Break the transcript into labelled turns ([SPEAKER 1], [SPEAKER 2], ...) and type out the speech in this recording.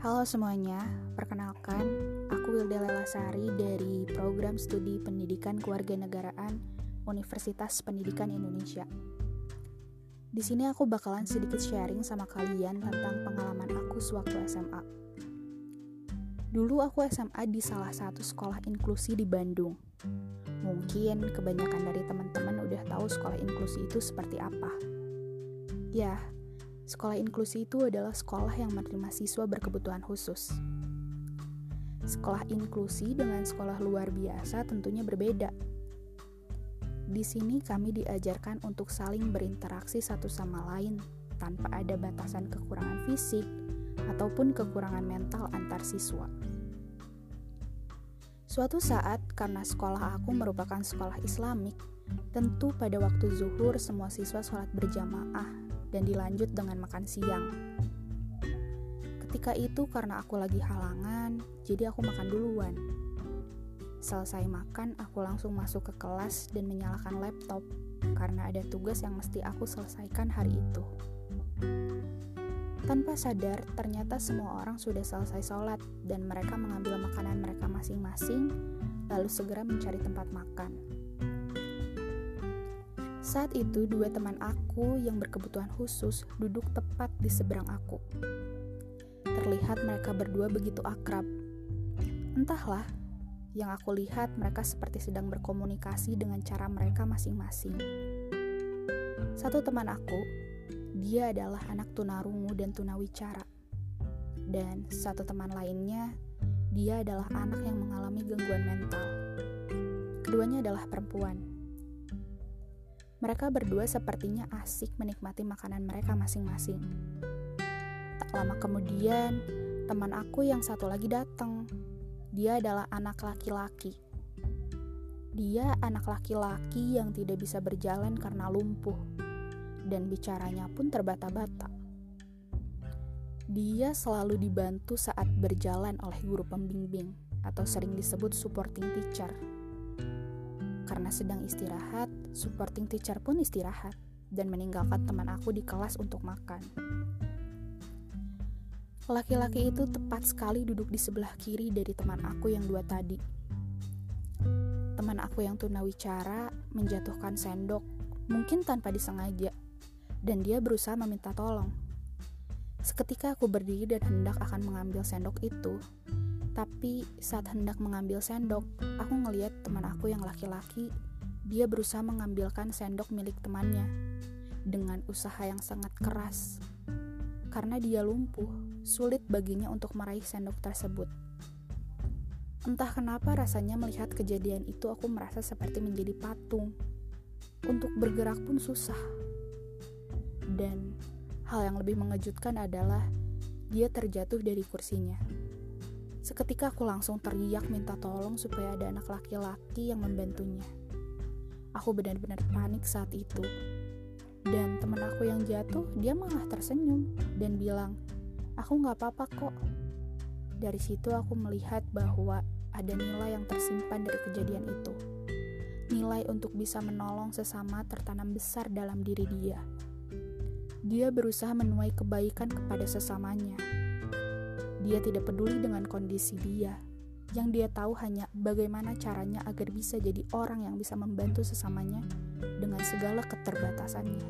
[SPEAKER 1] Halo semuanya, perkenalkan aku Wilda Lelasari dari Program Studi Pendidikan Kewarganegaraan Universitas Pendidikan Indonesia. Di sini aku bakalan sedikit sharing sama kalian tentang pengalaman aku sewaktu SMA. Dulu aku SMA di salah satu sekolah inklusi di Bandung. Mungkin kebanyakan dari teman-teman udah tahu sekolah inklusi itu seperti apa. Ya, Sekolah inklusi itu adalah sekolah yang menerima siswa berkebutuhan khusus. Sekolah inklusi dengan sekolah luar biasa tentunya berbeda. Di sini kami diajarkan untuk saling berinteraksi satu sama lain tanpa ada batasan kekurangan fisik ataupun kekurangan mental antar siswa. Suatu saat, karena sekolah aku merupakan sekolah Islamik, tentu pada waktu zuhur semua siswa sholat berjamaah dan dilanjut dengan makan siang. Ketika itu karena aku lagi halangan, jadi aku makan duluan. Selesai makan, aku langsung masuk ke kelas dan menyalakan laptop karena ada tugas yang mesti aku selesaikan hari itu. Tanpa sadar, ternyata semua orang sudah selesai sholat dan mereka mengambil makanan mereka masing-masing, lalu segera mencari tempat makan. Saat itu, dua teman aku yang berkebutuhan khusus duduk tepat di seberang aku. Terlihat mereka berdua begitu akrab. Entahlah, yang aku lihat mereka seperti sedang berkomunikasi dengan cara mereka masing-masing. Satu teman aku, dia adalah anak tunarungu dan tunawicara. Dan satu teman lainnya, dia adalah anak yang mengalami gangguan mental. Keduanya adalah perempuan. Mereka berdua sepertinya asik menikmati makanan mereka masing-masing. Tak lama kemudian, teman aku yang satu lagi datang. Dia adalah anak laki-laki. Dia anak laki-laki yang tidak bisa berjalan karena lumpuh, dan bicaranya pun terbata-bata. Dia selalu dibantu saat berjalan oleh guru pembimbing, atau sering disebut supporting teacher karena sedang istirahat, supporting teacher pun istirahat dan meninggalkan teman aku di kelas untuk makan. Laki-laki itu tepat sekali duduk di sebelah kiri dari teman aku yang dua tadi. Teman aku yang tunawicara menjatuhkan sendok, mungkin tanpa disengaja, dan dia berusaha meminta tolong. Seketika aku berdiri dan hendak akan mengambil sendok itu, tapi saat hendak mengambil sendok, aku ngeliat teman aku yang laki-laki, dia berusaha mengambilkan sendok milik temannya dengan usaha yang sangat keras. Karena dia lumpuh, sulit baginya untuk meraih sendok tersebut. Entah kenapa rasanya melihat kejadian itu aku merasa seperti menjadi patung. Untuk bergerak pun susah. Dan hal yang lebih mengejutkan adalah dia terjatuh dari kursinya. Seketika aku langsung teriak minta tolong supaya ada anak laki-laki yang membantunya. Aku benar-benar panik saat itu. Dan teman aku yang jatuh, dia malah tersenyum dan bilang, aku gak apa-apa kok. Dari situ aku melihat bahwa ada nilai yang tersimpan dari kejadian itu. Nilai untuk bisa menolong sesama tertanam besar dalam diri dia. Dia berusaha menuai kebaikan kepada sesamanya dia tidak peduli dengan kondisi dia. Yang dia tahu hanya bagaimana caranya agar bisa jadi orang yang bisa membantu sesamanya dengan segala keterbatasannya.